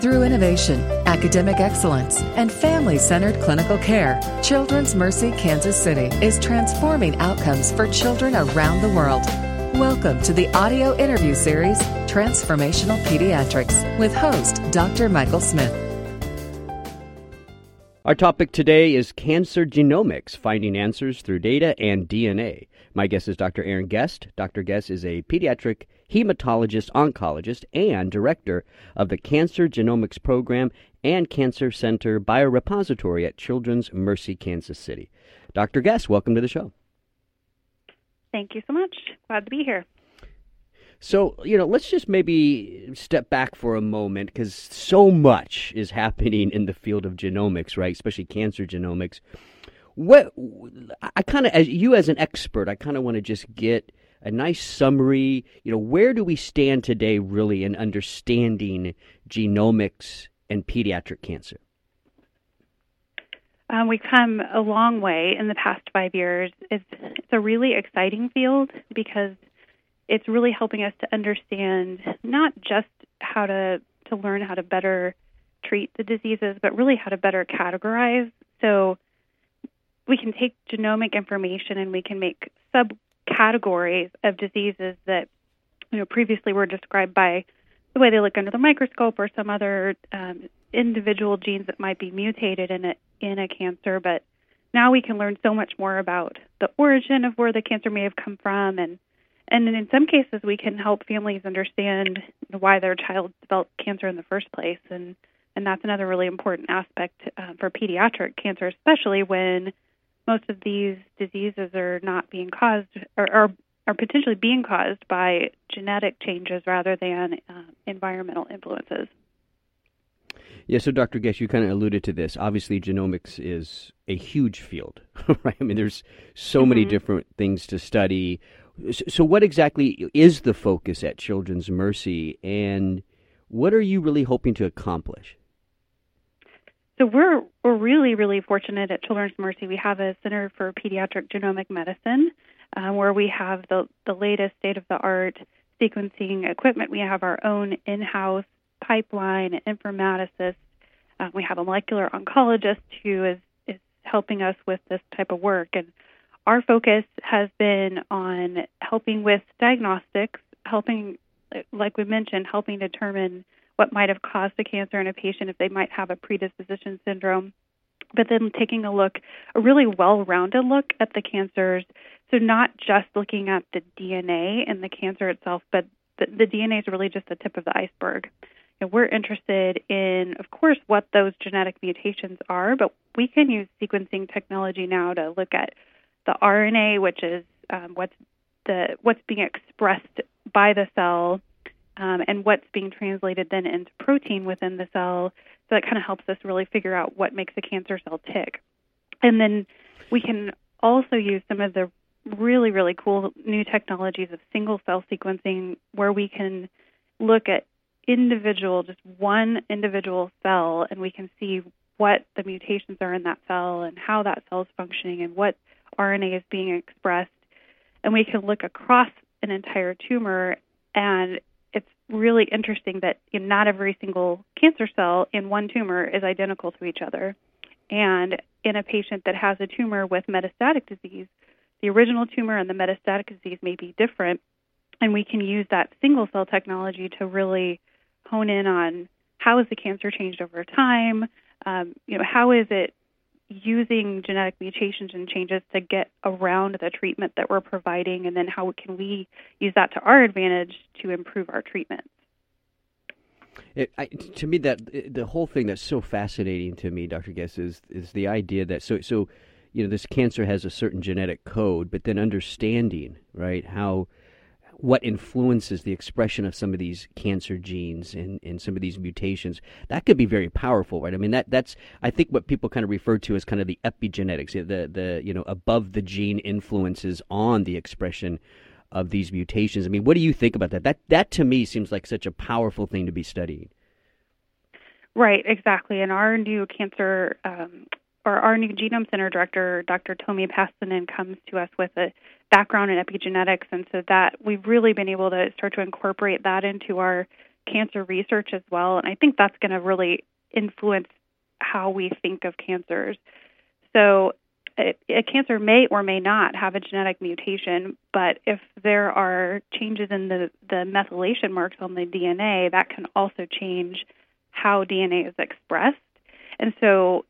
Through innovation, academic excellence, and family centered clinical care, Children's Mercy Kansas City is transforming outcomes for children around the world. Welcome to the audio interview series, Transformational Pediatrics, with host Dr. Michael Smith. Our topic today is cancer genomics, finding answers through data and DNA. My guest is Dr. Erin Guest. Dr. Guest is a pediatric hematologist oncologist and director of the Cancer Genomics Program and Cancer Center Biorepository at Children's Mercy Kansas City. Dr. Guest, welcome to the show. Thank you so much. Glad to be here. So, you know, let's just maybe step back for a moment because so much is happening in the field of genomics, right? Especially cancer genomics. What I kind of, as you as an expert, I kind of want to just get a nice summary. You know, where do we stand today, really, in understanding genomics and pediatric cancer? Um, we've come a long way in the past five years. It's, it's a really exciting field because it's really helping us to understand not just how to to learn how to better treat the diseases, but really how to better categorize. So we can take genomic information and we can make subcategories of diseases that you know previously were described by the way they look under the microscope or some other um, individual genes that might be mutated in a in a cancer. But now we can learn so much more about the origin of where the cancer may have come from and and in some cases we can help families understand why their child developed cancer in the first place and and that's another really important aspect uh, for pediatric cancer especially when most of these diseases are not being caused or are, are potentially being caused by genetic changes rather than uh, environmental influences yeah, so Dr. Guest, you kind of alluded to this. Obviously, genomics is a huge field, right? I mean, there's so mm-hmm. many different things to study. So, what exactly is the focus at Children's Mercy, and what are you really hoping to accomplish? So we're we're really really fortunate at Children's Mercy. We have a Center for Pediatric Genomic Medicine, uh, where we have the the latest state of the art sequencing equipment. We have our own in-house pipeline informaticist. Uh, we have a molecular oncologist who is is helping us with this type of work and our focus has been on helping with diagnostics, helping, like we mentioned, helping determine what might have caused the cancer in a patient if they might have a predisposition syndrome, but then taking a look, a really well rounded look at the cancers. So, not just looking at the DNA and the cancer itself, but the, the DNA is really just the tip of the iceberg. And we're interested in, of course, what those genetic mutations are, but we can use sequencing technology now to look at the RNA, which is um, what's the what's being expressed by the cell, um, and what's being translated then into protein within the cell. So that kind of helps us really figure out what makes a cancer cell tick. And then we can also use some of the really really cool new technologies of single cell sequencing, where we can look at individual, just one individual cell, and we can see what the mutations are in that cell and how that cell is functioning and what RNA is being expressed. And we can look across an entire tumor, and really interesting that not every single cancer cell in one tumor is identical to each other. And in a patient that has a tumor with metastatic disease, the original tumor and the metastatic disease may be different, and we can use that single cell technology to really hone in on how has the cancer changed over time, um, you know, how is it using genetic mutations and changes to get around the treatment that we're providing, and then how can we use that to our advantage to improve our treatment? It, I, to me, that the whole thing that's so fascinating to me, Dr. Guest, is is the idea that so so, you know, this cancer has a certain genetic code, but then understanding right how what influences the expression of some of these cancer genes and, and some of these mutations that could be very powerful right? I mean that that's i think what people kind of refer to as kind of the epigenetics the the you know above the gene influences on the expression of these mutations. I mean what do you think about that? That that to me seems like such a powerful thing to be studying right exactly. And our new cancer um, or our new genome center director dr tomi Pastinen comes to us with a background in epigenetics, and so that we've really been able to start to incorporate that into our cancer research as well. And I think that's going to really influence how we think of cancers. So, a, cancer may or may not have a genetic mutation, but if there are changes in the, the methylation marks on the DNA, that can also change how DNA is expressed. And so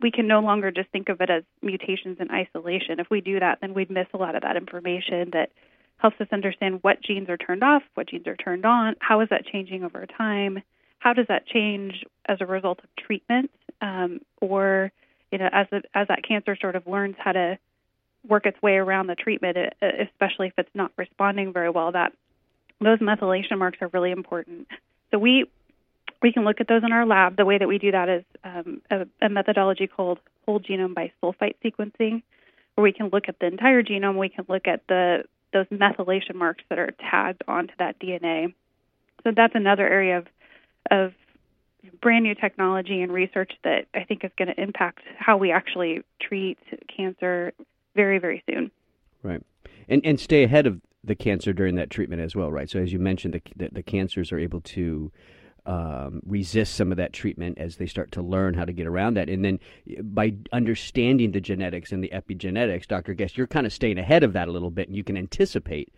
we can no longer just think of it as mutations in isolation. If we do that, then we'd miss a lot of that information that helps us understand what genes are turned off, what genes are turned on, how is that changing over time, how does that change as a result of treatment, um, or you know, as as that cancer sort of learns how to work its way around the treatment, especially if it's not responding very well. That those methylation marks are really important. So we we can look at those in our lab. The way that we do that is um, a, a methodology called whole genome bisulfite sequencing, where we can look at the entire genome. We can look at the those methylation marks that are tagged onto that DNA. So that's another area of of brand new technology and research that I think is going to impact how we actually treat cancer very very soon. Right, and and stay ahead of the cancer during that treatment as well, right? So as you mentioned, the the, the cancers are able to um, resist some of that treatment as they start to learn how to get around that. And then by understanding the genetics and the epigenetics, Dr. Guest, you're kind of staying ahead of that a little bit and you can anticipate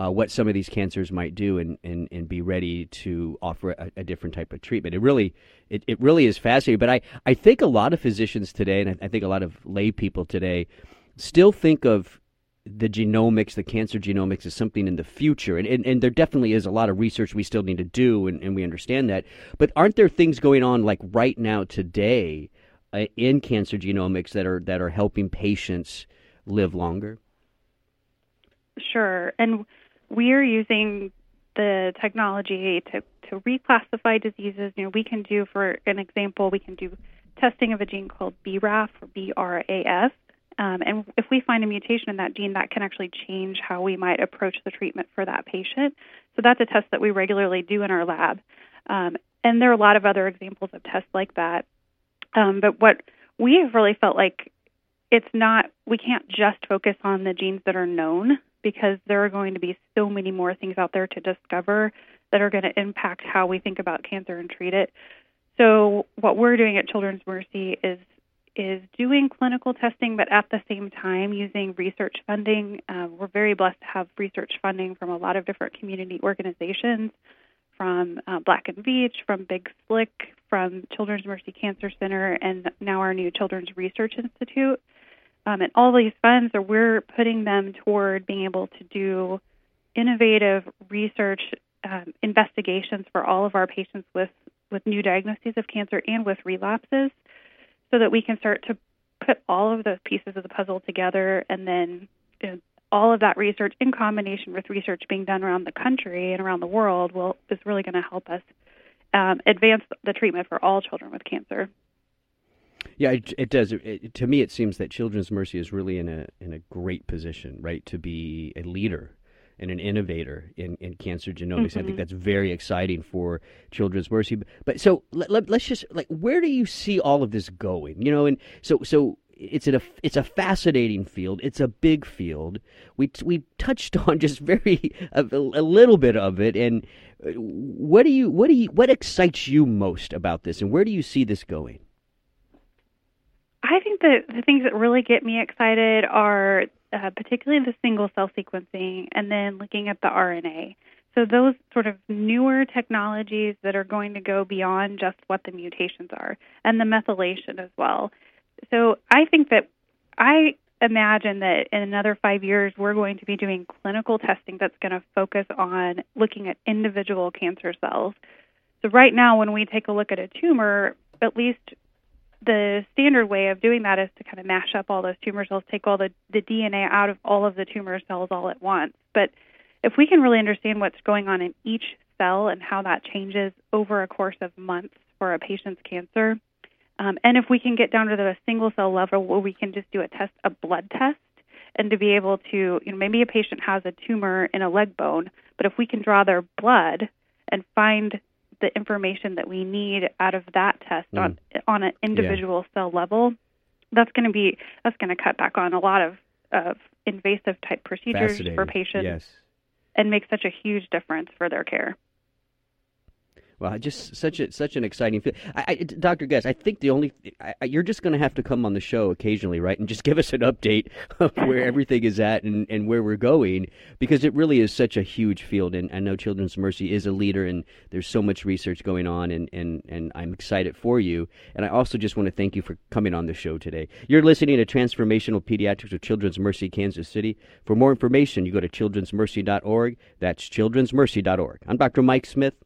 uh, what some of these cancers might do and, and, and be ready to offer a, a, different type of treatment. It really it, it really is fascinating. But I, I think a lot of physicians today, and I, I think a lot of lay people today, still think of the genomics, the cancer genomics, is something in the future. And, and, and there definitely is a lot of research we still need to do, and, and we understand that. But aren't there things going on like right now today uh, in cancer genomics that are that are helping patients live longer? Sure, and we are using the technology to to reclassify diseases. You know, we can do, for an example, we can do testing of a gene called BRAF or BRAF um, and if we find a mutation in that gene, that can actually change how we might approach the treatment for that patient. So that's a test that we regularly do in our lab. Um, and there are a lot of other examples of tests like that. Um, but what we have really felt like it's not, we can't just focus on the genes that are known because there are going to be so many more things out there to discover that are going to impact how we think about cancer and treat it. So, what we're doing at Children's Mercy is is doing clinical testing, but at the same time using research funding. Uh, we're very blessed to have research funding from a lot of different community organizations, from uh, Black and Veatch, from Big Slick, from Children's Mercy Cancer Center, and now our new Children's Research Institute. Um, and all these funds are we're putting them toward being able to do innovative research um, investigations for all of our patients with with new diagnoses of cancer and with relapses so that we can start to put all of those pieces of the puzzle together and then you know, all of that research in combination with research being done around the country and around the world will is really going to help us um, advance the treatment for all children with cancer. Yeah, it, it does. It, it, to me, it seems that Children's Mercy is really in a in a great position, right, to be a leader and an innovator in, in cancer genomics. Mm-hmm. I think mm-hmm. that's very exciting for Children's Mercy. But, but so let, let, us just like where do you see all of this going? You know, and so so it's a it's a fascinating field. It's a big field. We we touched on just very a, a, little bit of it. And uh, what do you what do you what excites you most about this, and where do you see this going? I think that the things that really get me excited are uh, particularly the single cell sequencing, and then looking at the RNA. So, those sort of newer technologies that are going to go beyond just what the mutations are, and the methylation as well. So, I think that I imagine that in another five years, we're going to be doing clinical testing that's going to focus on looking at individual cancer cells. So, right now, when we take a look at a tumor, at least the standard way of doing that is to kind of mash up all those tumor cells, take all the, the DNA out of all of the tumor cells all at once. But if we can really understand what's going on in each cell and how that changes over a course of months for a patient's cancer, um, and if we can get down to the single cell level where we can just do a test, a blood test, and to be able to, you know, maybe a patient has a tumor in a leg bone, but if we can draw their blood and find the information that we need out of that test mm. on on an individual yeah. cell level, that's going to be that's going to cut back on a lot of of invasive type procedures for patients yes. and make such a huge difference for their care. Well, just such a such an exciting field. I, I, Dr. Guest, I think the only I, you're just going to have to come on the show occasionally, right, and just give us an update of where everything is at and, and where we're going, because it really is such a huge field. And I know Children's Mercy is a leader, and there's so much research going on, and and and I'm excited for you. And I also just want to thank you for coming on the show today. You're listening to Transformational Pediatrics of Children's Mercy, Kansas City. For more information, you go to children'smercy.org. That's children'smercy.org. I'm Dr. Mike Smith.